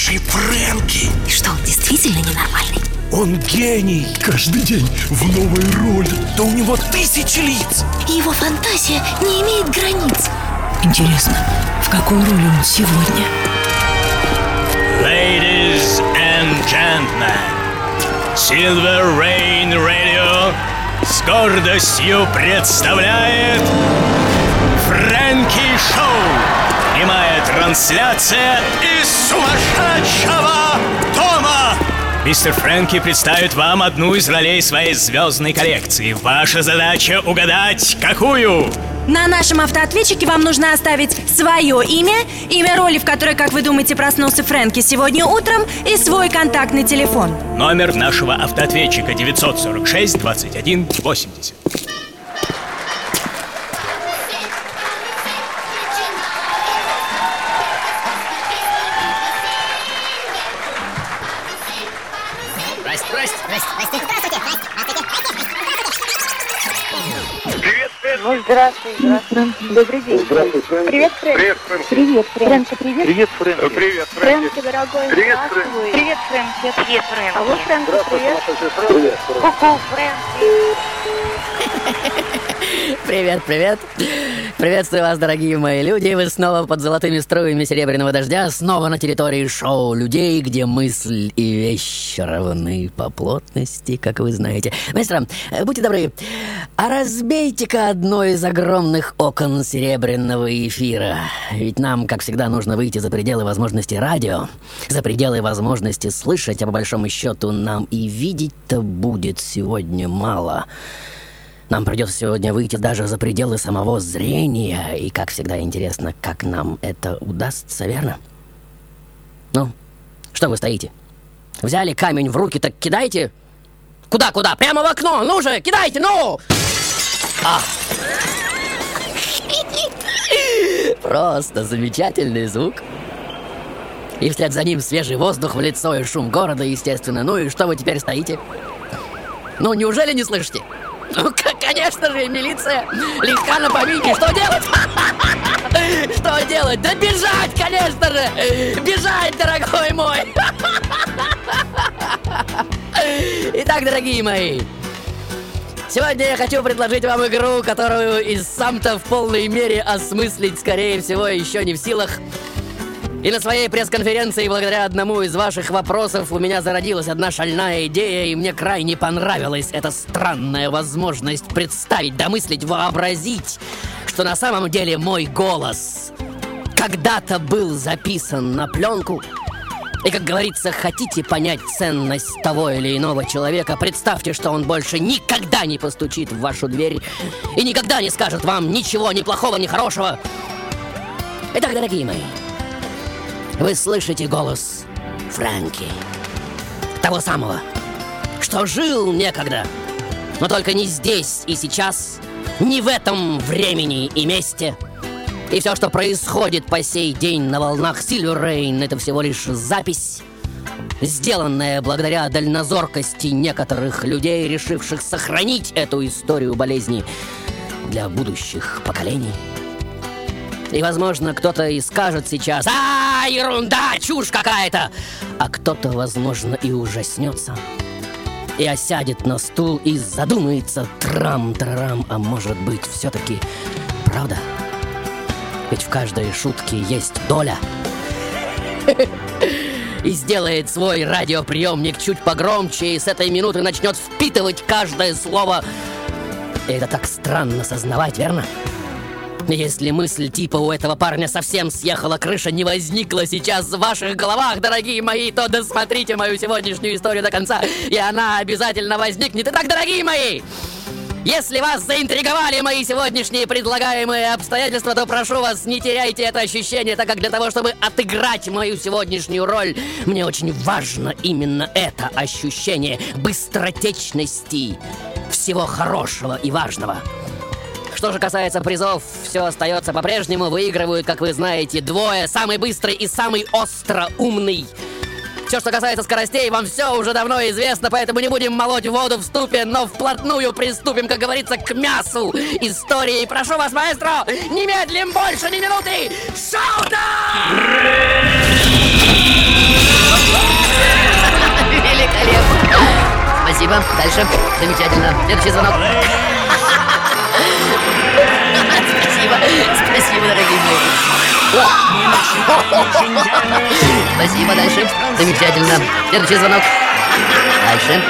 сумасшедший Фрэнки. И что, он действительно ненормальный? Он гений. Каждый день в новой роли. Да у него тысячи лиц. И его фантазия не имеет границ. Интересно, в какой роли он сегодня? Ladies and gentlemen, Silver Rain Radio с гордостью представляет Фрэнки Шоу. Трансляция из сумасшедшего дома. Мистер Фрэнки представит вам одну из ролей своей звездной коллекции. Ваша задача угадать, какую? На нашем автоответчике вам нужно оставить свое имя, имя роли, в которой, как вы думаете, проснулся Фрэнки сегодня утром, и свой контактный телефон. Номер нашего автоответчика 946 21 80. Ну, здравствуй, здравствуй. Добрый день. Здравствуй, Фрэнк. Привет, Фрэнк. Привет, Фрэнк. Привет, Фрэнк. привет. Привет, Фрэнк. Привет, Фрэнк. Фрэнки, дорогой, Привет, здравствуй. Привет, Фрэнк. Привет, Фрэнки. Алло, Фрэнк, Здравствуй, привет. Фрэнк. Привет, Фрэнк. Ку-ку, Фрэнки. Привет, привет. Приветствую вас, дорогие мои люди. Вы снова под золотыми струями серебряного дождя, снова на территории шоу людей, где мысль и вещь равны по плотности, как вы знаете. Мастер, э, будьте добры, а разбейте-ка одно из огромных окон серебряного эфира. Ведь нам, как всегда, нужно выйти за пределы возможностей радио, за пределы возможности слышать, а по большому счету нам и видеть-то будет сегодня мало. Нам придется сегодня выйти даже за пределы самого зрения, и, как всегда, интересно, как нам это удастся, верно? Ну, что вы стоите? Взяли камень в руки, так кидайте. Куда, куда? Прямо в окно! Ну же, кидайте, ну! А. Просто замечательный звук. И вслед за ним свежий воздух в лицо и шум города, естественно. Ну и что вы теперь стоите? Ну, неужели не слышите? Ну, конечно же, милиция легка на поминки. Что делать? Что делать? Да бежать, конечно же! Бежать, дорогой мой! Итак, дорогие мои, сегодня я хочу предложить вам игру, которую и сам-то в полной мере осмыслить, скорее всего, еще не в силах. И на своей пресс-конференции, благодаря одному из ваших вопросов, у меня зародилась одна шальная идея, и мне крайне понравилась эта странная возможность представить, домыслить, вообразить, что на самом деле мой голос когда-то был записан на пленку. И, как говорится, хотите понять ценность того или иного человека, представьте, что он больше никогда не постучит в вашу дверь и никогда не скажет вам ничего, ни плохого, ни хорошего. Итак, дорогие мои, вы слышите голос Фрэнки. Того самого, что жил некогда. Но только не здесь и сейчас, не в этом времени и месте. И все, что происходит по сей день на волнах Silver Rain, это всего лишь запись, сделанная благодаря дальнозоркости некоторых людей, решивших сохранить эту историю болезни для будущих поколений. И, возможно, кто-то и скажет сейчас «А, ерунда, чушь какая-то!» А кто-то, возможно, и ужаснется. И осядет на стул и задумается трам-тарам, а может быть, все-таки правда? Ведь в каждой шутке есть доля. И сделает свой радиоприемник чуть погромче, и с этой минуты начнет впитывать каждое слово. И это так странно сознавать, верно? Если мысль типа у этого парня совсем съехала крыша, не возникла сейчас в ваших головах, дорогие мои, то досмотрите мою сегодняшнюю историю до конца, и она обязательно возникнет. Итак, дорогие мои, если вас заинтриговали мои сегодняшние предлагаемые обстоятельства, то прошу вас, не теряйте это ощущение, так как для того, чтобы отыграть мою сегодняшнюю роль, мне очень важно именно это ощущение быстротечности всего хорошего и важного. Что же касается призов, все остается по-прежнему. Выигрывают, как вы знаете, двое. Самый быстрый и самый остро умный. Все, что касается скоростей, вам все уже давно известно, поэтому не будем молоть воду в ступе, но вплотную приступим, как говорится, к мясу истории. Прошу вас, маэстро, немедлим больше ни минуты! Шоу-тайм! Великолепно. Спасибо. Дальше. Замечательно. Следующий звонок. Спасибо. Спасибо, дорогие мои. Спасибо. Дальше. Замечательно. Следующий звонок. Дальше.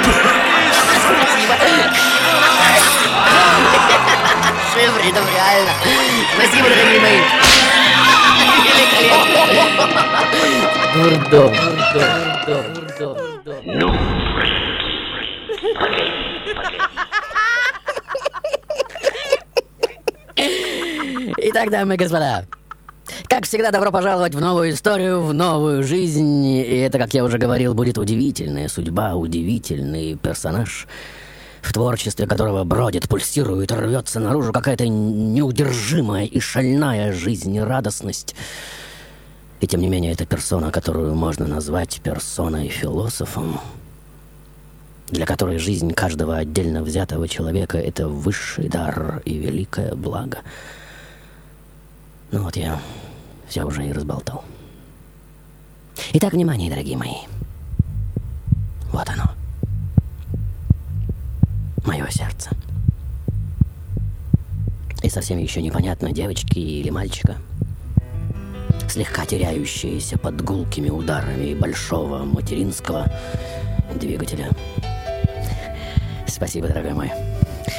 Спасибо. Шифридов, реально. Спасибо, дорогие мои. Дурдом. Дурдом. Дурдом. Дурдом. Итак, дамы и господа, как всегда, добро пожаловать в новую историю, в новую жизнь. И это, как я уже говорил, будет удивительная судьба, удивительный персонаж, в творчестве которого бродит, пульсирует, рвется наружу какая-то неудержимая и шальная жизнерадостность. И тем не менее, это персона, которую можно назвать персоной-философом, для которой жизнь каждого отдельно взятого человека — это высший дар и великое благо. Ну вот я все уже и разболтал. Итак, внимание, дорогие мои. Вот оно. Мое сердце. И совсем еще непонятно, девочки или мальчика. Слегка теряющиеся под гулкими ударами большого материнского двигателя. Спасибо, дорогой мой.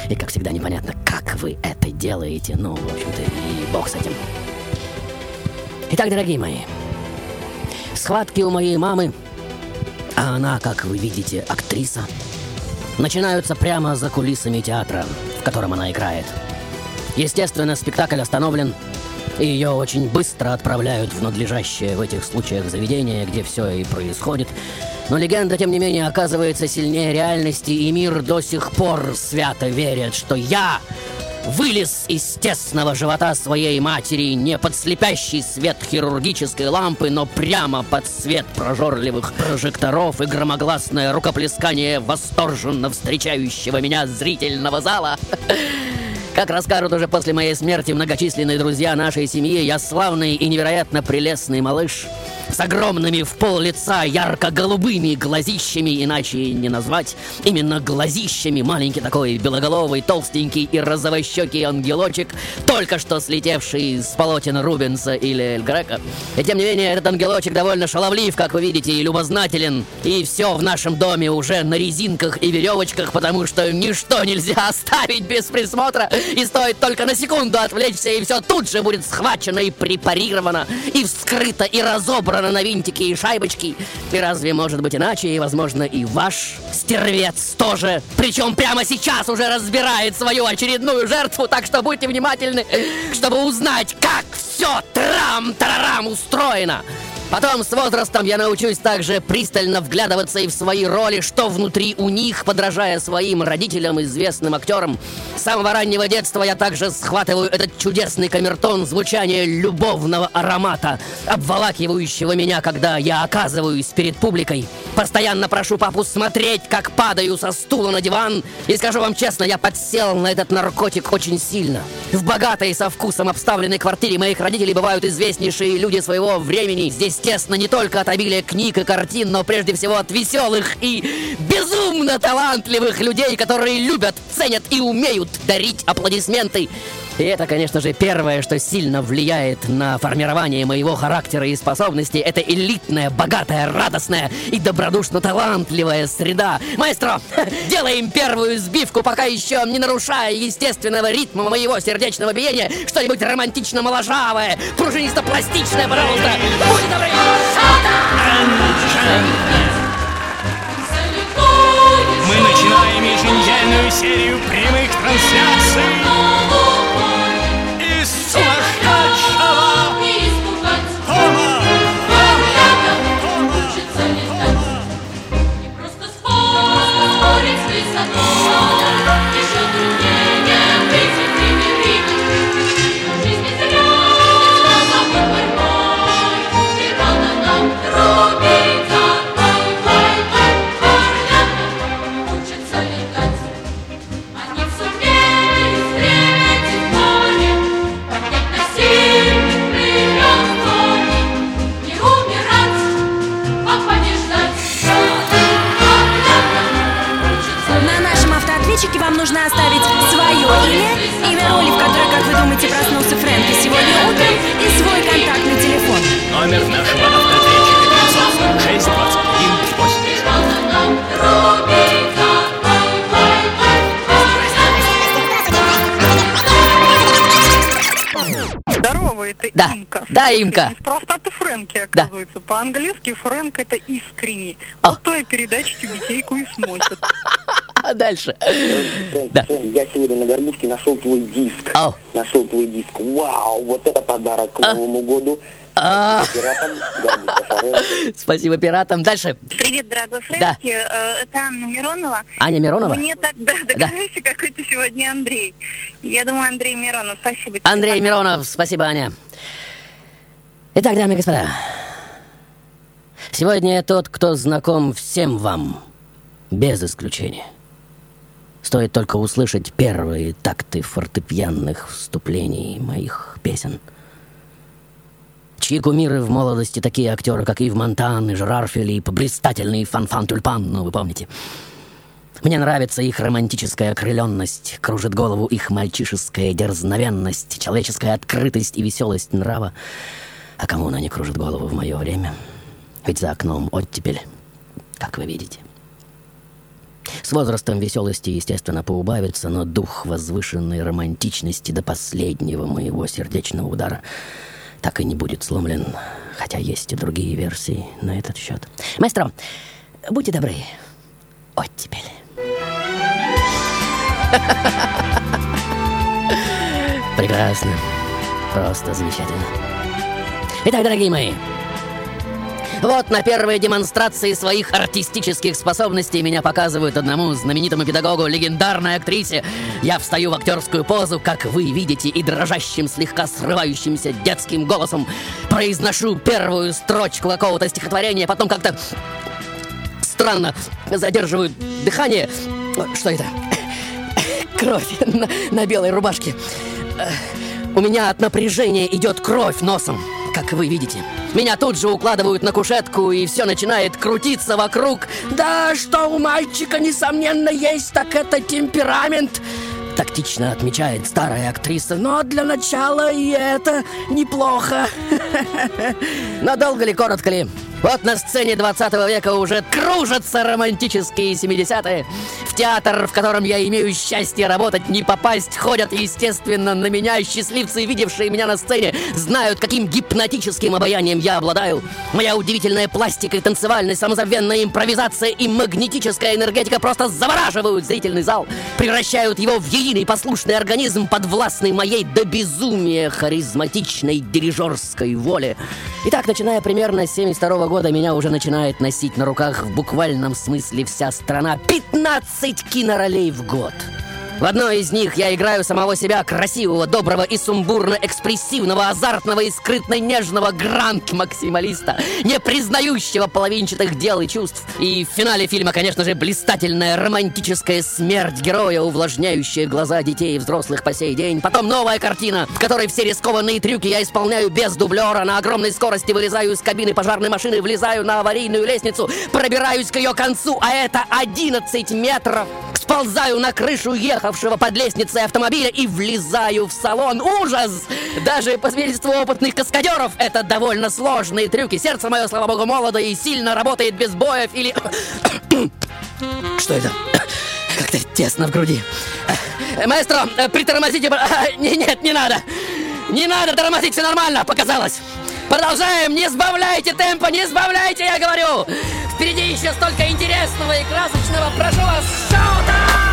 И, как всегда, непонятно, как вы это делаете. Ну, в общем-то, и бог с этим. Итак, дорогие мои, схватки у моей мамы, а она, как вы видите, актриса, начинаются прямо за кулисами театра, в котором она играет. Естественно, спектакль остановлен, и ее очень быстро отправляют в надлежащее в этих случаях заведение, где все и происходит. Но легенда, тем не менее, оказывается сильнее реальности, и мир до сих пор свято верит, что я вылез из тесного живота своей матери не под слепящий свет хирургической лампы, но прямо под свет прожорливых прожекторов и громогласное рукоплескание восторженно встречающего меня зрительного зала. Как расскажут уже после моей смерти многочисленные друзья нашей семьи, я славный и невероятно прелестный малыш с огромными в пол лица ярко-голубыми глазищами, иначе не назвать. Именно глазищами маленький такой белоголовый, толстенький и розовощекий ангелочек, только что слетевший с полотен Рубенса или Эль Грека. И тем не менее, этот ангелочек довольно шаловлив, как вы видите, и любознателен. И все в нашем доме уже на резинках и веревочках, потому что ничто нельзя оставить без присмотра. И стоит только на секунду отвлечься, и все тут же будет схвачено и препарировано, и вскрыто, и разобрано на винтики и шайбочки. И разве может быть иначе? И, возможно, и ваш стервец тоже. Причем прямо сейчас уже разбирает свою очередную жертву, так что будьте внимательны, чтобы узнать, как все трам-тарарам устроено. Потом с возрастом я научусь также пристально вглядываться и в свои роли, что внутри у них, подражая своим родителям, известным актерам. С самого раннего детства я также схватываю этот чудесный камертон звучания любовного аромата, обволакивающего меня, когда я оказываюсь перед публикой. Постоянно прошу папу смотреть, как падаю со стула на диван. И скажу вам честно, я подсел на этот наркотик очень сильно. В богатой со вкусом обставленной квартире моих родителей бывают известнейшие люди своего времени. Здесь тесно не только от обилия книг и картин, но прежде всего от веселых и безумно талантливых людей, которые любят, ценят и умеют дарить аплодисменты. И это, конечно же, первое, что сильно влияет на формирование моего характера и способностей. Это элитная, богатая, радостная и добродушно талантливая среда. Маэстро, делаем первую сбивку, пока еще не нарушая естественного ритма моего сердечного биения. Что-нибудь романтично-моложавое, пружинисто-пластичное, пожалуйста. Будьте добры! Мы начинаем еженедельную серию прямых трансляций Имка. Да, Слушай, Имка. Неспроста ты Фрэнки, оказывается. По-английски Фрэнк это искренний. А. Вот то и передача тебе тейку и смочит. А дальше? Да. Я сегодня на горбушке нашел твой диск. Ау. Нашел твой диск. Вау, вот это подарок к Новому году. А, Пиратам, спасибо пиратам. Дальше. Привет, дорогой Да. Фрэнки. Э, Это Анна Миронова. Аня Миронова? Мне так да, догадайся, какой ты сегодня Андрей. Я думаю, Андрей Миронов. Спасибо тебе. Андрей Миронов, спасибо, Аня. Итак, дамы и господа, сегодня я тот, кто знаком всем вам, без исключения. Стоит только услышать первые такты фортепианных вступлений моих песен. Чьи кумиры в молодости такие актеры, как Ив Монтан и Жерар Филипп, блистательный Фанфан Тюльпан, ну вы помните. Мне нравится их романтическая окрыленность, кружит голову их мальчишеская дерзновенность, человеческая открытость и веселость нрава. А кому она не кружит голову в мое время? Ведь за окном оттепель, как вы видите. С возрастом веселости, естественно, поубавится, но дух возвышенной романтичности до последнего моего сердечного удара так и не будет сломлен, хотя есть и другие версии на этот счет. Маэстро, будьте добры, оттепель. Прекрасно. Просто замечательно. Итак, дорогие мои, вот на первой демонстрации своих артистических способностей меня показывают одному знаменитому педагогу, легендарной актрисе. Я встаю в актерскую позу, как вы видите, и дрожащим, слегка срывающимся детским голосом произношу первую строчку какого-то стихотворения, потом как-то странно задерживаю дыхание. Что это? Кровь на, на белой рубашке. Э, У меня от напряжения идет кровь носом, как вы видите. Меня тут же укладывают на кушетку, и все начинает крутиться вокруг. Да, что у мальчика, несомненно, есть, так это темперамент. Тактично отмечает старая актриса, но для начала и это неплохо. Надолго ли, коротко ли? Вот на сцене 20 века уже кружатся романтические 70-е. В театр, в котором я имею счастье работать, не попасть, ходят, естественно, на меня счастливцы, видевшие меня на сцене, знают, каким гипнотическим обаянием я обладаю. Моя удивительная пластика и танцевальность, самозабвенная импровизация и магнетическая энергетика просто завораживают зрительный зал, превращают его в единый послушный организм, подвластный моей до безумия харизматичной дирижерской воле. Итак, начиная примерно с 72 года, меня уже начинает носить на руках в буквальном смысле вся страна 15 киноролей в год. В одной из них я играю самого себя, красивого, доброго и сумбурно-экспрессивного, азартного и скрытно-нежного гранд-максималиста, не признающего половинчатых дел и чувств. И в финале фильма, конечно же, блистательная романтическая смерть героя, увлажняющая глаза детей и взрослых по сей день. Потом новая картина, в которой все рискованные трюки я исполняю без дублера, на огромной скорости вылезаю из кабины пожарной машины, влезаю на аварийную лестницу, пробираюсь к ее концу, а это 11 метров. Сползаю на крышу ехавшего под лестницей автомобиля и влезаю в салон. Ужас! Даже по свидетельству опытных каскадеров это довольно сложные трюки. Сердце мое, слава богу, молодо и сильно работает без боев или... Что это? Как-то тесно в груди. Э, Маэстро, э, притормозите... Нет, не надо. Не надо тормозить, все нормально, показалось. Продолжаем, не сбавляйте темпа, не сбавляйте, я говорю. Впереди еще столько интересного и красочного. Прошу вас, шоу-тайм!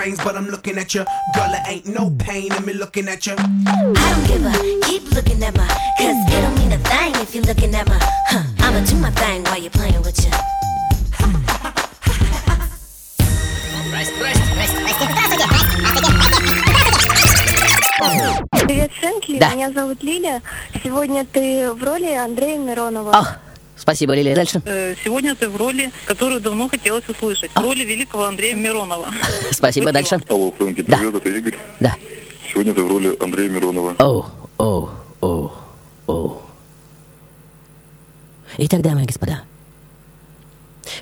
brains, but I'm looking at you. Girl, it ain't no pain in me looking at you. I don't give a, keep looking at my, cause it don't mean a thing if you're looking at my, huh. I'ma do my thing while you're playing with you. Привет, Фрэнки. Да. Меня зовут Лиля. Сегодня ты в роли Андрея Миронова. О, Спасибо, Лилия. Дальше. Э, Сегодня ты в роли, которую давно хотелось услышать. В роли великого Андрея Миронова. Спасибо, дальше. Алло, Фрэнки, Да. привет, это Игорь. Да. Сегодня ты в роли Андрея Миронова. Оу, оу, оу, оу. Итак, дамы и господа,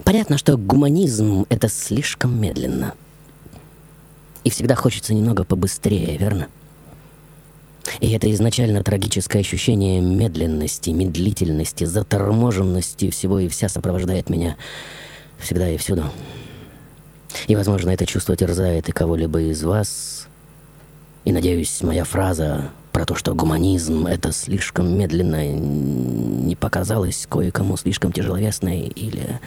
понятно, что гуманизм — это слишком медленно. И всегда хочется немного побыстрее, верно? И это изначально трагическое ощущение медленности, медлительности, заторможенности всего и вся сопровождает меня всегда и всюду. И, возможно, это чувство терзает и кого-либо из вас. И, надеюсь, моя фраза про то, что гуманизм — это слишком медленно, не показалась кое-кому слишком тяжеловесной или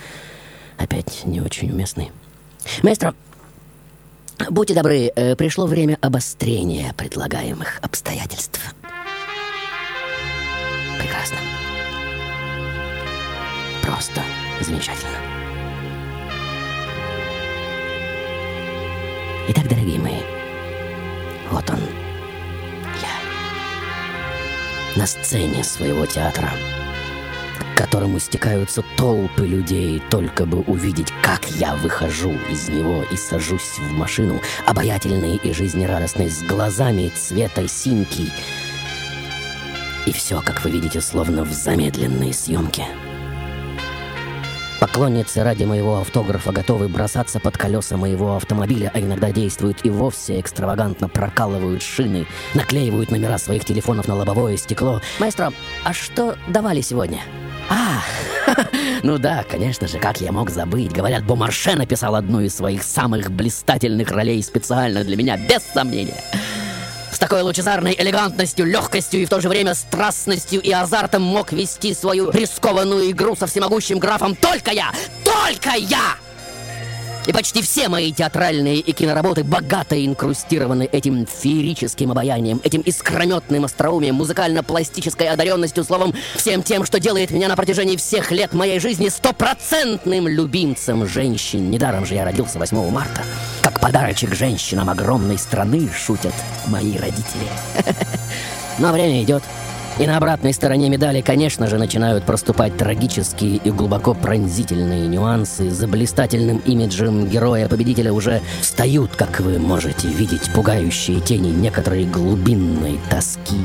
опять не очень уместной. Маэстро, будьте добры, э, пришло время обострения предлагаемых обстоятельств. Прекрасно. Просто замечательно. Итак, дорогие мои, вот он, я. На сцене своего театра, которому стекаются толпы людей, только бы увидеть, как я выхожу из него и сажусь в машину, обаятельный и жизнерадостный, с глазами цвета синьки. И все, как вы видите, словно в замедленной съемке. Поклонницы ради моего автографа готовы бросаться под колеса моего автомобиля, а иногда действуют и вовсе экстравагантно прокалывают шины, наклеивают номера своих телефонов на лобовое стекло. Маэстро, а что давали сегодня? А, ну да, конечно же, как я мог забыть. Говорят, Бомарше написал одну из своих самых блистательных ролей специально для меня, без сомнения. С такой лучезарной элегантностью, легкостью и в то же время страстностью и азартом мог вести свою рискованную игру со всемогущим графом только я! Только я! И почти все мои театральные и киноработы богато инкрустированы этим феерическим обаянием, этим искрометным остроумием, музыкально-пластической одаренностью, словом, всем тем, что делает меня на протяжении всех лет моей жизни стопроцентным любимцем женщин. Недаром же я родился 8 марта. Как подарочек женщинам огромной страны, шутят мои родители. Но время идет. И на обратной стороне медали, конечно же, начинают проступать трагические и глубоко пронзительные нюансы. За блистательным имиджем героя-победителя уже встают, как вы можете видеть, пугающие тени некоторой глубинной тоски.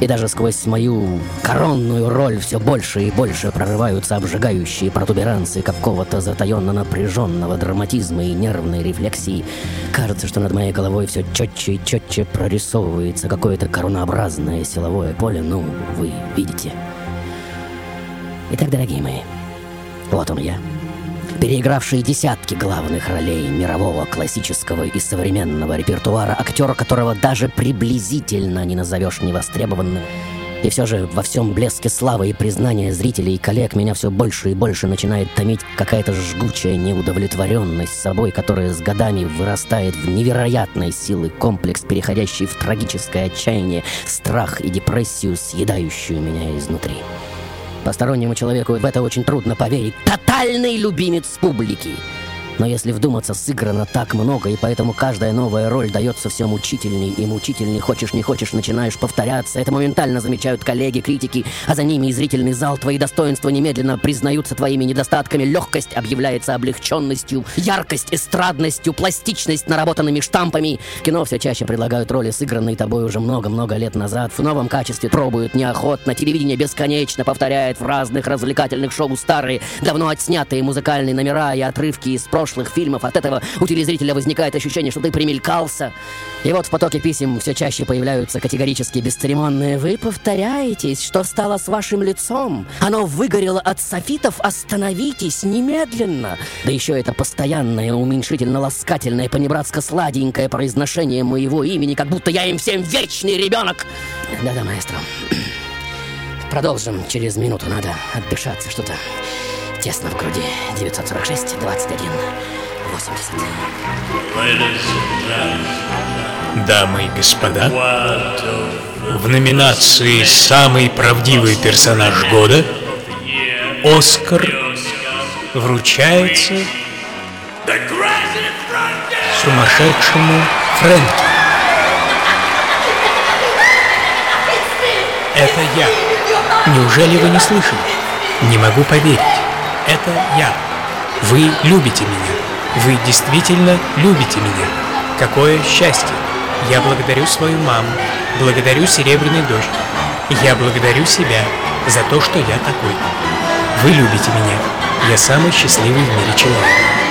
И даже сквозь мою коронную роль все больше и больше прорываются обжигающие протуберанцы какого-то затаенно напряженного драматизма и нервной рефлексии. Кажется, что над моей головой все четче и четче прорисовывается какое-то коронообразное силовое поле. Ну, вы видите. Итак, дорогие мои, вот он я. Переигравший десятки главных ролей мирового классического и современного репертуара, актера которого даже приблизительно не назовешь невостребованным. И все же во всем блеске славы и признания зрителей и коллег меня все больше и больше начинает томить какая-то жгучая неудовлетворенность собой, которая с годами вырастает в невероятной силы комплекс, переходящий в трагическое отчаяние, страх и депрессию, съедающую меня изнутри. Постороннему человеку в это очень трудно поверить. Тотальный любимец публики. Но если вдуматься, сыграно так много, и поэтому каждая новая роль дается все мучительней и мучительней. Хочешь, не хочешь, начинаешь повторяться. Это моментально замечают коллеги, критики, а за ними и зрительный зал. Твои достоинства немедленно признаются твоими недостатками. Легкость объявляется облегченностью, яркость эстрадностью, пластичность наработанными штампами. Кино все чаще предлагают роли, сыгранные тобой уже много-много лет назад. В новом качестве пробуют неохотно. Телевидение бесконечно повторяет в разных развлекательных шоу старые, давно отснятые музыкальные номера и отрывки из прошлых фильмов. От этого у телезрителя возникает ощущение, что ты примелькался. И вот в потоке писем все чаще появляются категорически бесцеремонные «Вы повторяетесь, что стало с вашим лицом? Оно выгорело от софитов? Остановитесь немедленно!» Да еще это постоянное, уменьшительно-ласкательное, понебратско-сладенькое произношение моего имени, как будто я им всем вечный ребенок. Да-да, маэстро. Продолжим через минуту, надо отдышаться, что-то тесно в груди. 946, 21, Дамы и господа, в номинации «Самый правдивый персонаж года» Оскар вручается сумасшедшему Фрэнки. Это я. Неужели вы не слышали? Не могу поверить. Это я. Вы любите меня. Вы действительно любите меня. Какое счастье. Я благодарю свою маму, благодарю Серебряный дождь. Я благодарю себя за то, что я такой. Вы любите меня. Я самый счастливый в мире человек.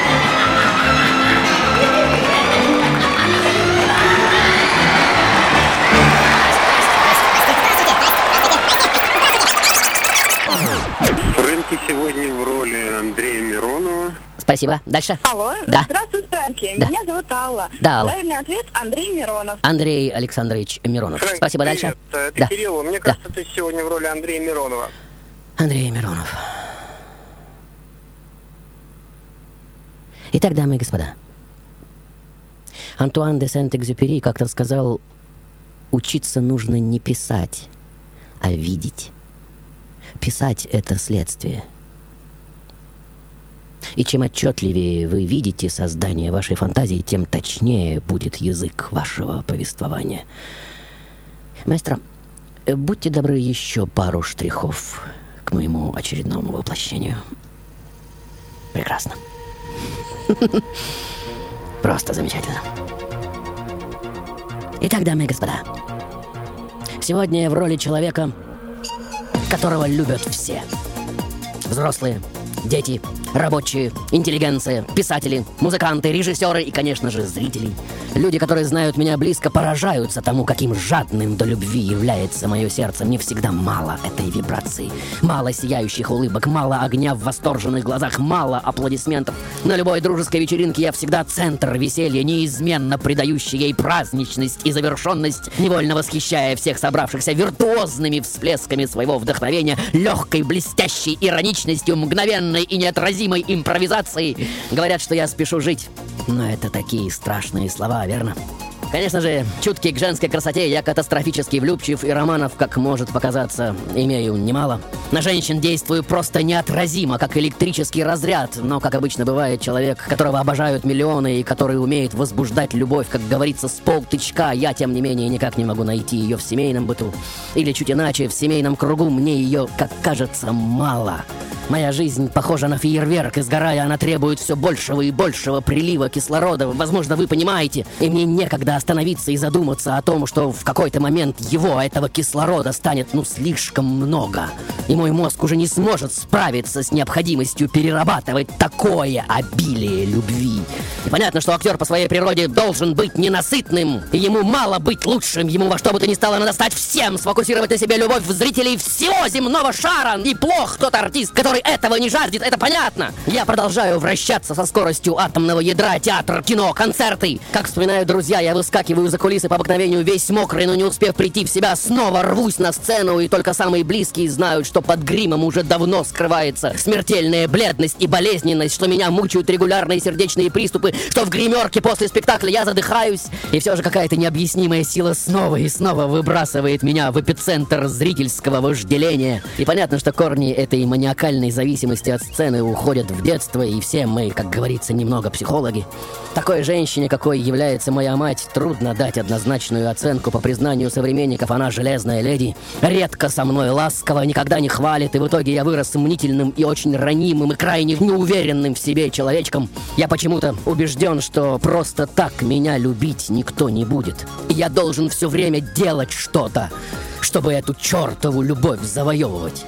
Сегодня в роли Андрея Миронова. Спасибо. Дальше. Алло, Да. здравствуй, Фрэнки. Да. Меня зовут Алла. Да, Алла. Правильный ответ Андрей Миронов. Андрей Александрович Миронов. Фрэнки, Спасибо. Дальше. привет. Это Да. Кирилл. Мне Да. кажется, ты сегодня в роли Андрея Миронова. Андрей Миронов. Итак, дамы и господа, Антуан де Сент-Экзюпери как-то сказал, учиться нужно не писать, а видеть. Писать — это следствие. И чем отчетливее вы видите создание вашей фантазии, тем точнее будет язык вашего повествования. Маэстро, э, будьте добры еще пару штрихов к моему очередному воплощению. Прекрасно. Просто замечательно. Итак, дамы и господа, сегодня я в роли человека, которого любят все. Взрослые, дети, рабочие, интеллигенция, писатели, музыканты, режиссеры и, конечно же, зрители. Люди, которые знают меня близко, поражаются тому, каким жадным до любви является мое сердце. Мне всегда мало этой вибрации. Мало сияющих улыбок, мало огня в восторженных глазах, мало аплодисментов. На любой дружеской вечеринке я всегда центр веселья, неизменно придающий ей праздничность и завершенность, невольно восхищая всех собравшихся виртуозными всплесками своего вдохновения, легкой, блестящей ироничностью, мгновенной и неотразимой импровизацией. Говорят, что я спешу жить. Но это такие страшные слова, верно? Конечно же, чуткий к женской красоте, я катастрофически влюбчив, и романов, как может показаться, имею немало. На женщин действую просто неотразимо, как электрический разряд, но, как обычно бывает, человек, которого обожают миллионы и который умеет возбуждать любовь, как говорится, с полтычка, я, тем не менее, никак не могу найти ее в семейном быту. Или чуть иначе, в семейном кругу мне ее, как кажется, мало. Моя жизнь похожа на фейерверк, и сгорая, она требует все большего и большего прилива кислорода. Возможно, вы понимаете, и мне некогда остановиться и задуматься о том, что в какой-то момент его, этого кислорода, станет, ну, слишком много. И мой мозг уже не сможет справиться с необходимостью перерабатывать такое обилие любви. И понятно, что актер по своей природе должен быть ненасытным, и ему мало быть лучшим, ему во что бы то ни стало надо стать всем, сфокусировать на себе любовь зрителей всего земного шара. И плох тот артист, который этого не жаждет, это понятно. Я продолжаю вращаться со скоростью атомного ядра, театр, кино, концерты. Как вспоминают друзья, я выскакиваю за кулисы по обыкновению весь мокрый, но не успев прийти в себя, снова рвусь на сцену, и только самые близкие знают, что под гримом уже давно скрывается смертельная бледность и болезненность, что меня мучают регулярные сердечные приступы, что в гримерке после спектакля я задыхаюсь, и все же какая-то необъяснимая сила снова и снова выбрасывает меня в эпицентр зрительского вожделения. И понятно, что корни этой маниакальной зависимости от сцены уходят в детство, и все мы, как говорится, немного психологи. Такой женщине, какой является моя мать, трудно дать однозначную оценку по признанию современников. Она железная леди, редко со мной ласково, никогда не хвалит, и в итоге я вырос мнительным и очень ранимым и крайне неуверенным в себе человечком. Я почему-то убежден, что просто так меня любить никто не будет. И я должен все время делать что-то, чтобы эту чертову любовь завоевывать.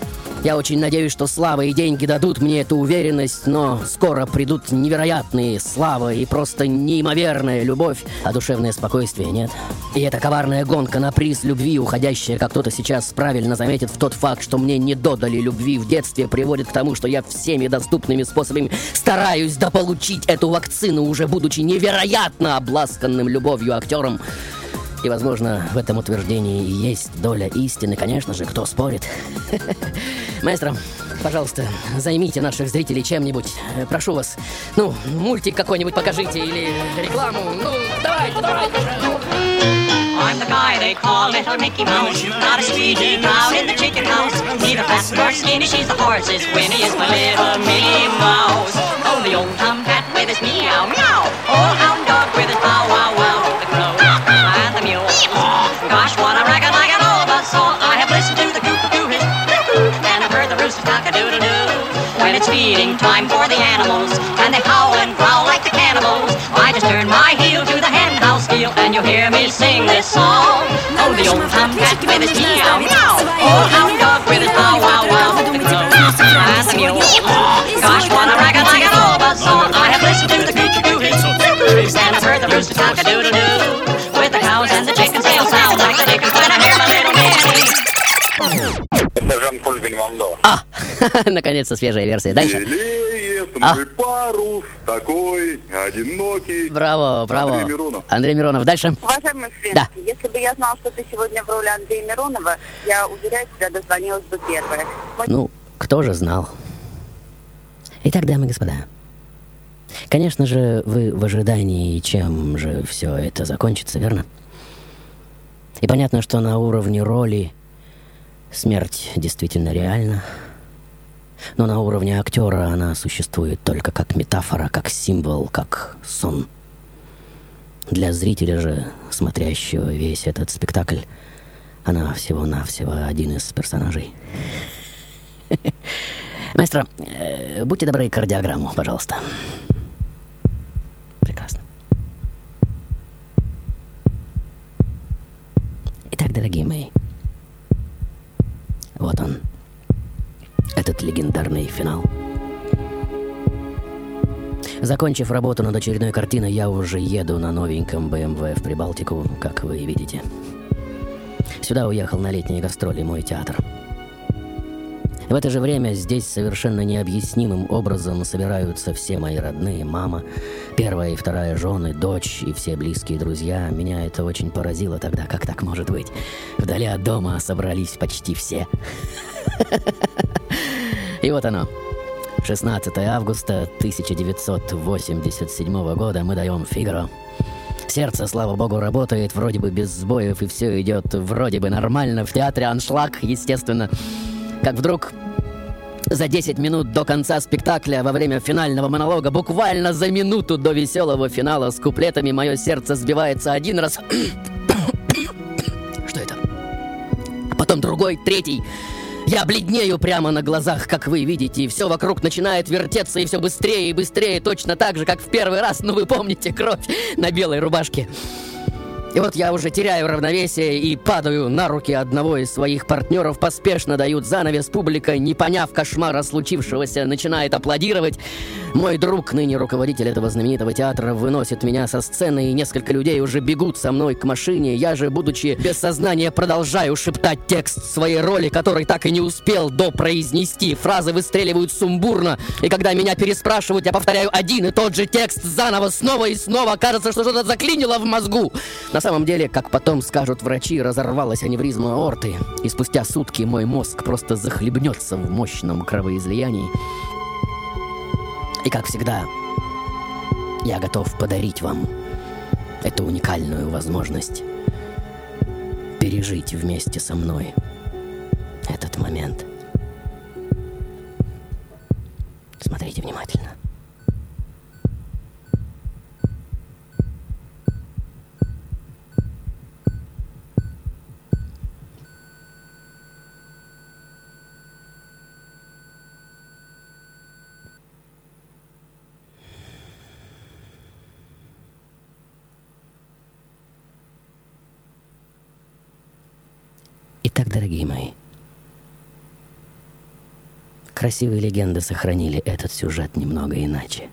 Я очень надеюсь, что слава и деньги дадут мне эту уверенность, но скоро придут невероятные слава и просто неимоверная любовь, а душевное спокойствие нет. И эта коварная гонка на приз любви, уходящая, как кто-то сейчас правильно заметит, в тот факт, что мне не додали любви в детстве, приводит к тому, что я всеми доступными способами стараюсь дополучить эту вакцину, уже будучи невероятно обласканным любовью актером. И, возможно, в этом утверждении есть доля истины, конечно же, кто спорит. Маэстро, Пожалуйста, займите наших зрителей чем-нибудь. Прошу вас. Ну, мультик какой-нибудь покажите или рекламу. Ну, давайте, давайте. I'm the guy they call Little Mickey Mouse. Not a speedy crowd in the chicken house. Neither fat nor skinny, she's the horse's Winnie is my little Minnie Mouse. Oh, the old tomcat with his meow meow. Old hound mule. Gosh, what a racket I got all of us all. I have listened to the cuckoo his cuckoo, and I've heard the rooster's cock a doodle doo. When it's feeding time for the animals, and they howl and growl like the cannibals, I just turn my heel to the hen house steel, and you'll hear me sing this song. Oh, the old tomcat with his meow meow. Oh, old hound dog with his bow wow wow. The crow and the mule. Gosh, what a racket I got all of us all. I have listened to the cuckoo his cuckoo, and I've heard the rooster's cock a doodle doo. Это Жан-Поль Бельмондо. А, наконец-то свежая версия. Дальше. Белеет А. мой парус, такой одинокий. Браво, браво. Андрей Миронов. Андрей Миронов. Дальше. Уважаемый Фрэнк, Да. если бы я знал, что ты сегодня в роли Андрея Миронова, я, уверяю тебя, дозвонилась бы первая. Мой Ну, кто же знал? Итак, дамы и господа. Конечно же, вы в ожидании, чем же все это закончится, верно? И понятно, что на уровне роли смерть действительно реальна. Но на уровне актера она существует только как метафора, как символ, как сон. Для зрителя же, смотрящего весь этот спектакль, она всего-навсего один из персонажей. Маэстро, э, будьте добры, кардиограмму, пожалуйста. Прекрасно. Итак, дорогие мои, вот он, этот легендарный финал. Закончив работу над очередной картиной, я уже еду на новеньком BMW в Прибалтику, как вы видите. Сюда уехал на летние гастроли мой театр. В это же время здесь совершенно необъяснимым образом собираются все мои родные, мама, первая и вторая жены, дочь и все близкие друзья. Меня это очень поразило тогда, как так может быть. Вдали от дома собрались почти все. И вот оно. 16 августа 1987 года мы даем Фигаро. Сердце, слава богу, работает вроде бы без сбоев, и все идет вроде бы нормально. В театре аншлаг, естественно. Как вдруг за 10 минут до конца спектакля, во время финального монолога, буквально за минуту до веселого финала с куплетами, мое сердце сбивается один раз. Что это? А потом другой, третий. Я бледнею прямо на глазах, как вы видите, и все вокруг начинает вертеться, и все быстрее и быстрее, точно так же, как в первый раз, ну вы помните, кровь на белой рубашке. И вот я уже теряю равновесие и падаю на руки одного из своих партнеров, поспешно дают занавес, публика, не поняв кошмара случившегося, начинает аплодировать. Мой друг, ныне руководитель этого знаменитого театра, выносит меня со сцены, и несколько людей уже бегут со мной к машине. Я же, будучи без сознания, продолжаю шептать текст своей роли, который так и не успел допроизнести. Фразы выстреливают сумбурно, и когда меня переспрашивают, я повторяю один и тот же текст заново, снова и снова. Кажется, что что-то заклинило в мозгу. На самом деле, как потом скажут врачи, разорвалась аневризма аорты, и спустя сутки мой мозг просто захлебнется в мощном кровоизлиянии. И как всегда, я готов подарить вам эту уникальную возможность пережить вместе со мной этот момент. Дорогие мои, красивые легенды сохранили этот сюжет немного иначе.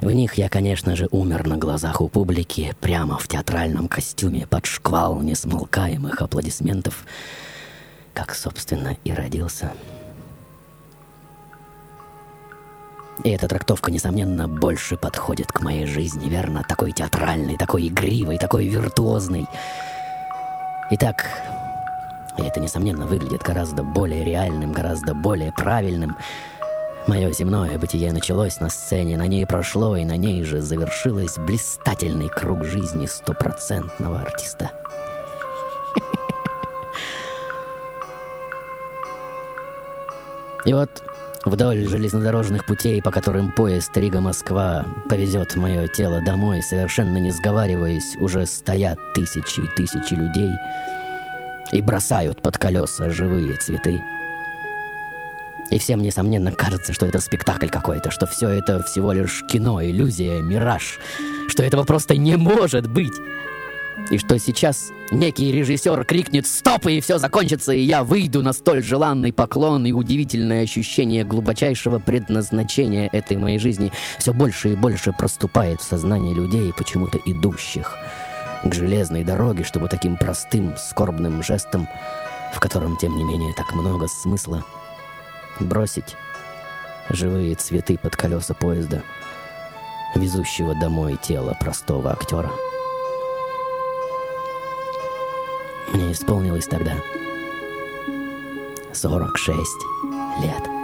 В них я, конечно же, умер на глазах у публики, прямо в театральном костюме, под шквал несмолкаемых аплодисментов, как, собственно, и родился. И эта трактовка, несомненно, больше подходит к моей жизни, верно? Такой театральный, такой игривый, такой виртуозный. Итак, это, несомненно, выглядит гораздо более реальным, гораздо более правильным. Мое земное бытие началось на сцене, на ней прошло, и на ней же завершилось блистательный круг жизни стопроцентного артиста. И вот вдоль железнодорожных путей, по которым поезд Рига-Москва повезет мое тело домой, совершенно не сговариваясь, уже стоят тысячи и тысячи людей и бросают под колеса живые цветы. И всем, несомненно, кажется, что это спектакль какой-то, что все это всего лишь кино, иллюзия, мираж, что этого просто не может быть. И что сейчас некий режиссер крикнет «Стоп!» и все закончится, и я выйду на столь желанный поклон и удивительное ощущение глубочайшего предназначения этой моей жизни все больше и больше проступает в сознании людей, почему-то идущих к железной дороге, чтобы таким простым, скорбным жестом, в котором, тем не менее, так много смысла, бросить живые цветы под колеса поезда, везущего домой тело простого актера. Мне исполнилось тогда 46 лет.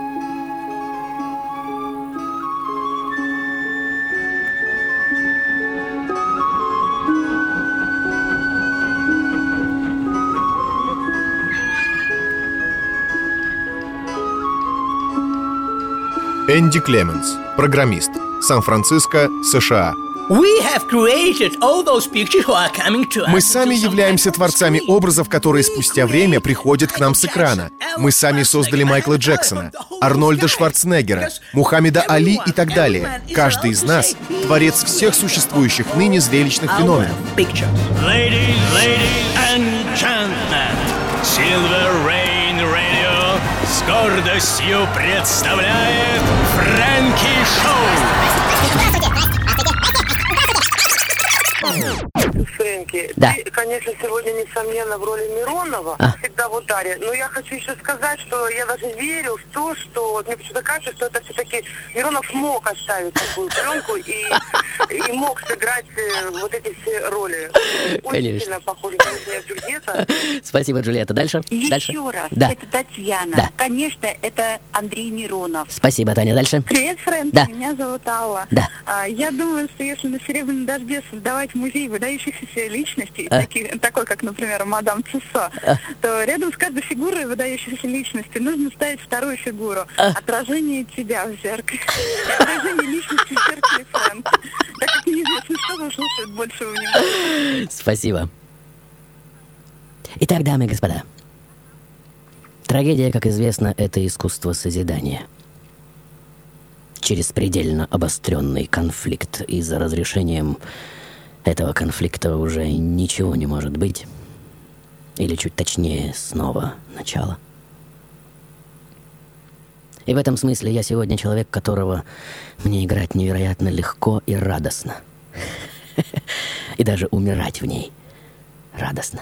Энди Клеменс, программист, Сан-Франциско, США. We have created all those pictures who are coming to Мы сами являемся творцами образов, которые спустя время приходят к нам с экрана. Мы сами создали Майкла Джексона, Арнольда Шварценеггера, Мухаммеда Али и так далее. Каждый из нас — творец всех существующих ныне зрелищных феноменов. Ladies, ladies and gentlemen, Silver Rain Radio с гордостью представляет Фрэнки Шоу. Фрэнки, Да. ты, конечно, сегодня, несомненно, в роли Миронова, А. всегда в ударе. Но я хочу еще сказать, что я даже верю в то, что вот мне почему-то кажется, что это все-таки Миронов мог оставить такую пленку и, и мог сыграть э, вот эти все роли. Очень Конечно. сильно похоже на Джульетта. Спасибо, Джульетта. Дальше? Дальше? Еще раз, Да. это Татьяна. Да. Конечно, это Андрей Миронов. Спасибо, Таня. Дальше? Привет, Фрэнк. Да. Меня зовут Алла. Да. А, я думаю, что если на Серебряном дожде создавать музей выдающихся личностей, А. таких- такой, как, например, мадам Цуссо, А. то рядом с каждой фигурой выдающейся личности нужно ставить вторую фигуру. А. Отражение тебя в зеркале. Отражение личности в зеркале Фрэнк. Так как неизвестно, что заслушает большего внимания. Спасибо. Итак, дамы и господа, трагедия, как известно, это искусство созидания. Через предельно обостренный конфликт, и за разрешением этого конфликта уже ничего не может быть. Или чуть точнее, снова начало. И в этом смысле я сегодня человек, которого мне играть невероятно легко и радостно. И даже умирать в ней радостно.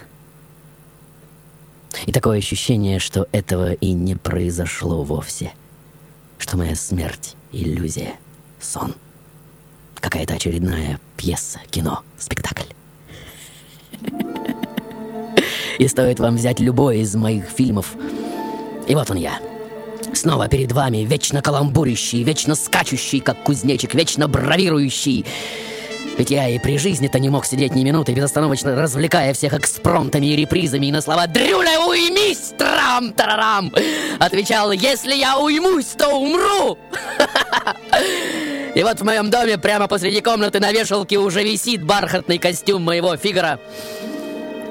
И такое ощущение, что этого и не произошло вовсе. Что моя смерть — иллюзия, сон. Какая-то очередная пьеса, кино, спектакль. И стоит вам взять любой из моих фильмов. И вот он я. Снова перед вами, вечно каламбурящий, вечно скачущий, как кузнечик, вечно бравирующий. Ведь я и при жизни-то не мог сидеть ни минуты, безостановочно развлекая всех экспромтами и репризами, и на слова «Дрюля, уймись! Трам-тарарам!» Отвечал «Если я уймусь, то умру!» И вот в моем доме прямо посреди комнаты на вешалке уже висит бархатный костюм моего фигура.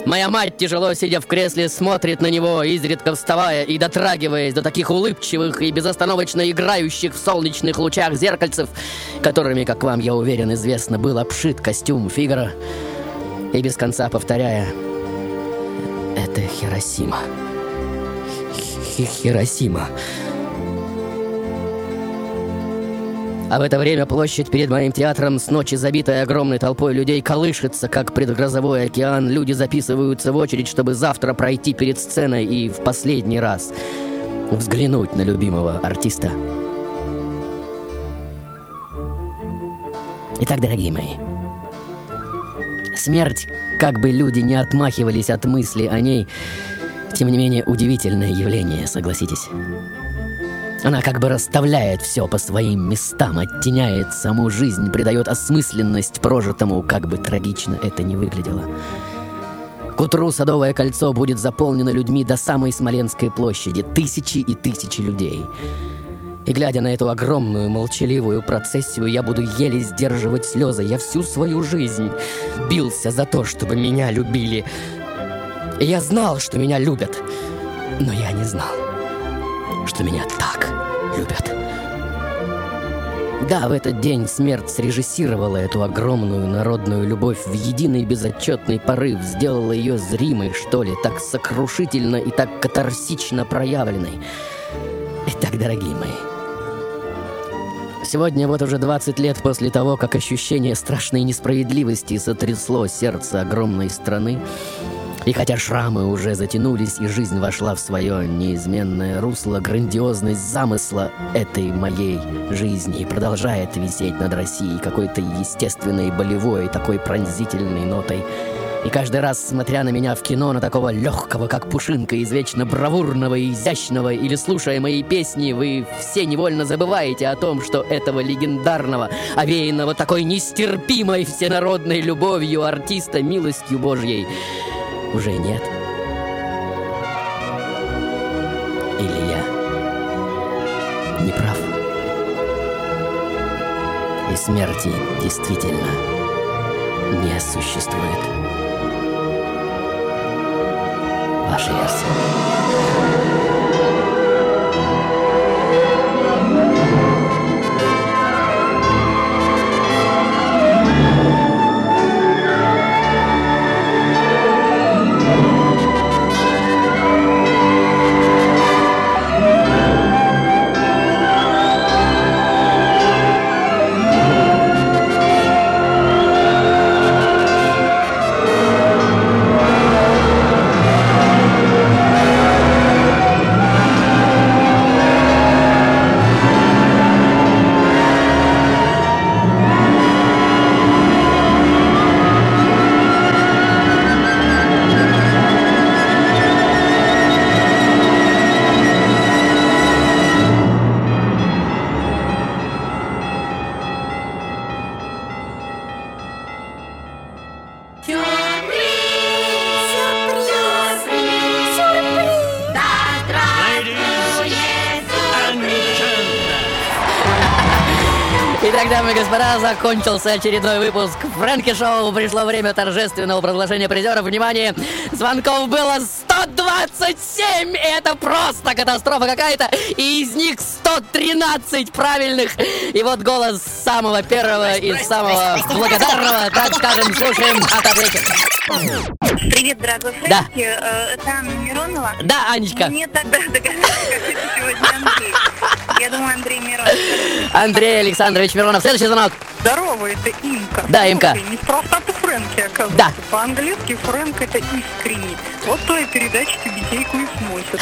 Моя мать, тяжело сидя в кресле, смотрит на него, изредка вставая и дотрагиваясь до таких улыбчивых и безостановочно играющих в солнечных лучах зеркальцев, которыми, как вам, я уверен, известно, был обшит костюм Фигара, и без конца повторяя «Это Хиросима. Хи- Хиросима». А в это время площадь перед моим театром с ночи забитая огромной толпой людей колышется, как предгрозовой океан. Люди записываются в очередь, чтобы завтра пройти перед сценой и в последний раз взглянуть на любимого артиста. Итак, дорогие мои, смерть, как бы люди не отмахивались от мысли о ней, Тем не менее, удивительное явление, согласитесь. Она как бы расставляет все по своим местам, оттеняет саму жизнь, придает осмысленность прожитому, как бы трагично это ни выглядело. К утру Садовое кольцо будет заполнено людьми до самой Смоленской площади. Тысячи и тысячи людей. И глядя на эту огромную молчаливую процессию, я буду еле сдерживать слезы. Я всю свою жизнь бился за то, чтобы меня любили. И я знал, что меня любят. Но я не знал, что меня так любят. Да, в этот день смерть срежиссировала эту огромную народную любовь в единый безотчетный порыв, сделала ее зримой, что ли, так сокрушительно и так катарсично проявленной. Итак, дорогие мои, Сегодня вот уже 20 лет после того, как ощущение страшной несправедливости сотрясло сердце огромной страны, и хотя шрамы уже затянулись, и жизнь вошла в свое неизменное русло, грандиозность замысла этой моей жизни продолжает висеть над Россией какой-то естественной, болевой, такой пронзительной нотой. И каждый раз, смотря на меня в кино, на такого легкого, как пушинка, извечно бравурного и изящного, или слушая мои песни, вы все невольно забываете о том, что этого легендарного, овеянного такой нестерпимой всенародной любовью артиста, милостью Божьей, уже нет. Или я не прав? И смерти действительно не существует. Ваша версия. Закончился очередной выпуск Фрэнки Шоу. Пришло время торжественного продолжения призеров. Внимание, звонков было 127! И это просто катастрофа какая-то! И из них 113 правильных! И вот голос самого первого и самого благодарного, так скажем, слушаем от ответчика. Привет, дорогой Да. Фрэнки. Э, Это Анна Миронова. Да, Анечка. Мне тогда догадаться, как это сегодня Андрей. Я думаю, Андрей Миронов. Андрей Александрович Миронов. Следующий звонок. Здорово, это Имка. Да, Имка. Слушай, Неспроста ты Фрэнки, оказывается. Да. По-английски Фрэнк это искренний. Вот твоя передача тебе дейку и сносит.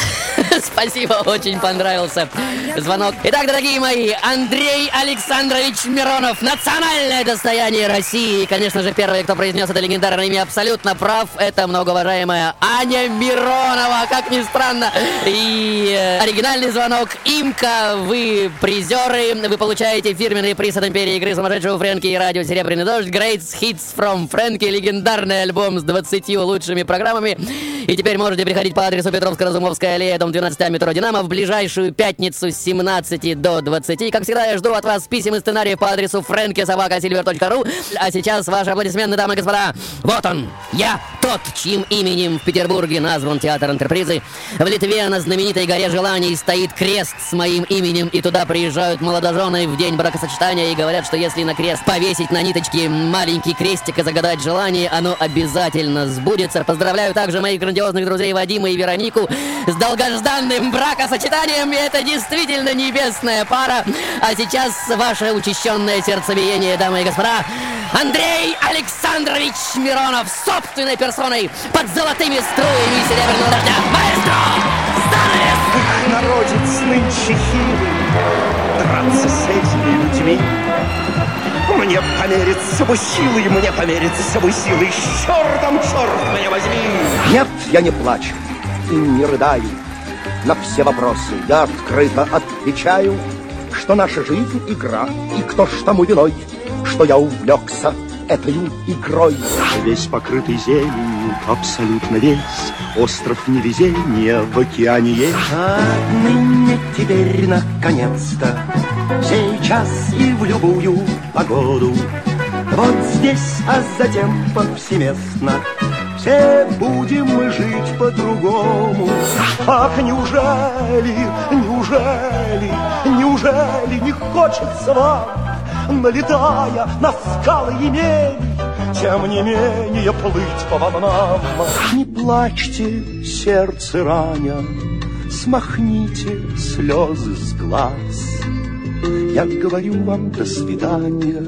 Спасибо, очень понравился звонок. Итак, дорогие мои, Андрей Александрович Миронов, национальное достояние России. И, конечно же, первый, кто произнес это легендарное имя, абсолютно прав. Это многоуважаемая Аня Миронова, как ни странно. И э, оригинальный звонок. Имка, вы призеры. Вы получаете фирменный приз от империи игры сумасшедшего Фрэнки и радио Серебряный дождь. Great Hits from Фрэнки. Легендарный альбом с 20 лучшими программами. И теперь можете приходить по адресу Петровско-Разумовская аллея, дом 12, метро Динамо, в ближайшую пятницу с 17 до 20. Как всегда, я жду от вас писем и сценариев по адресу frankisobakasilver.ru. А сейчас ваши аплодисменты, дамы и господа. Вот он, я, тот, чьим именем в Петербурге назван театр интерпризы. В Литве на знаменитой горе желаний стоит крест с моим именем, и туда приезжают молодожены в день бракосочетания и говорят, что если на крест повесить на ниточке маленький крестик и загадать желание, оно обязательно сбудется. Поздравляю также моих грандиозных друзей Вадима и Веронику с долгожданным бракосочетанием. И это действительно небесная пара. А сейчас ваше учащенное сердцебиение, дамы и господа. Андрей Александрович Миронов собственной персоной под золотыми струями серебряного дождя. Маэстро! Народец нынче хилый, драться с этими людьми. Мне померится бы силой, мне померится бы силой, с чертом черт меня возьми. Нет, я не плачу. и не рыдаю. На все вопросы я открыто отвечаю, что наша жизнь — игра, и кто ж тому виной, что я увлекся этой игрой. Весь покрытый зеленью, абсолютно весь Остров невезения в океане есть Отныне теперь наконец-то Сейчас и в любую погоду. Вот здесь, а затем повсеместно. Все будем мы жить по-другому. Ах, неужели, неужели, неужели не хочется вам Налетая на скалы и мель Тем не менее плыть по волнам? Не плачьте, сердце раня Смахните слезы с глаз Я говорю вам до свидания.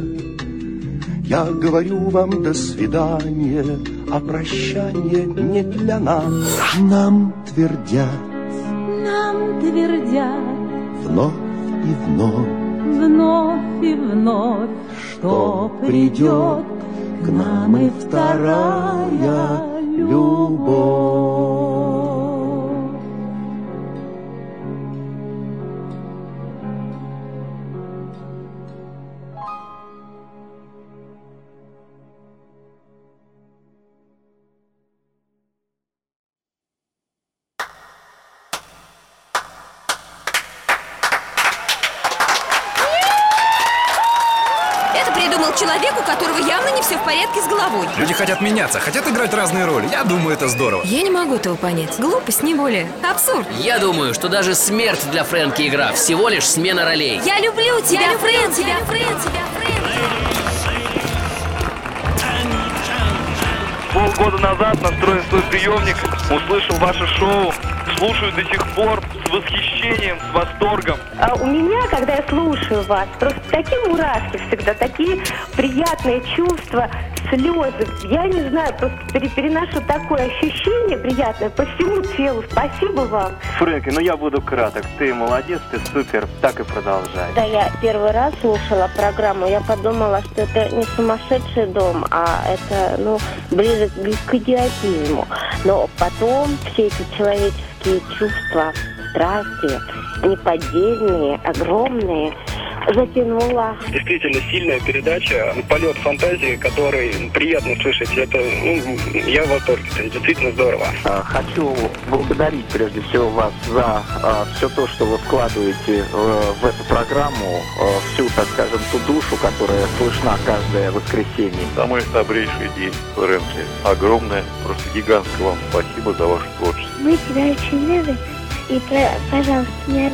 Я говорю вам до свидания. А прощание не для нас. Нам твердят. Нам твердят. Вновь и вновь. Вновь и вновь, что придет к нам и вторая любовь. Не все в порядке с головой. Люди хотят меняться, хотят играть разные роли. Я думаю, это здорово. Я не могу этого понять. Глупость, не более. Абсурд. Я думаю, что даже смерть для Фрэнки игра всего лишь смена ролей. Я люблю тебя, Фрэн, тебя, Фрэн, тебя, Полгода назад настроил свой приемник, услышал ваше шоу, слушаю до сих пор с восхищением, с восторгом. А у меня, когда я слушаю вас, просто такие мурашки всегда, такие приятные чувства, слезы. Я не знаю, просто пере- переношу такое ощущение приятное по всему телу. Спасибо вам. Фрэнки, ну я буду краток. Ты молодец, ты супер, так и продолжай. Когда я первый раз слушала программу, я подумала, что это не сумасшедший дом, а это, ну, ближе к идиотизму. Но потом все эти человеческие чувства, страсти, неподдельные, огромные, затянуло. Действительно сильная передача, полет фантазии, который приятно слышать. Это, ну, я в восторге, это действительно здорово. А, Хочу благодарить прежде всего вас за все то, что вы вкладываете э, в эту программу, э, всю, так скажем, ту душу, которая слышна каждое воскресенье. Самый добрейший день, Фрэнки. Огромное, просто гигантское вам спасибо за ваше творчество. Мы тебя очень любим. И, пожалуйста, не,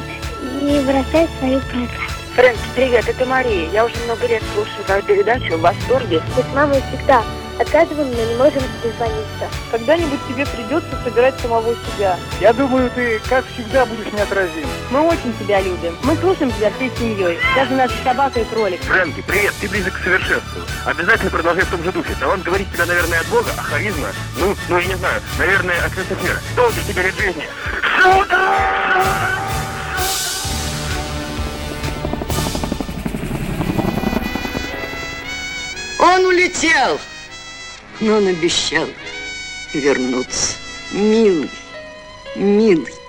не бросай свою программу. Фрэнки, привет, это Мария. Я уже много лет слушаю твою передачу в восторге. Мы с мамой всегда отказываем, но не можем дозвониться. Когда-нибудь тебе придется собирать самого себя. Я думаю, ты, как всегда, будешь неотразим. Мы очень тебя любим. Мы слушаем тебя всей семьей. Даже наша собака и кролик. Фрэнки, привет, ты близок к совершенству. Обязательно продолжай в том же духе. Талант говорит тебя, наверное, от Бога, а харизма, ну, ну, я не знаю, наверное, от конца мира. Долго тебе лет жизни. Он улетел, но он обещал вернуться. Милый, милый.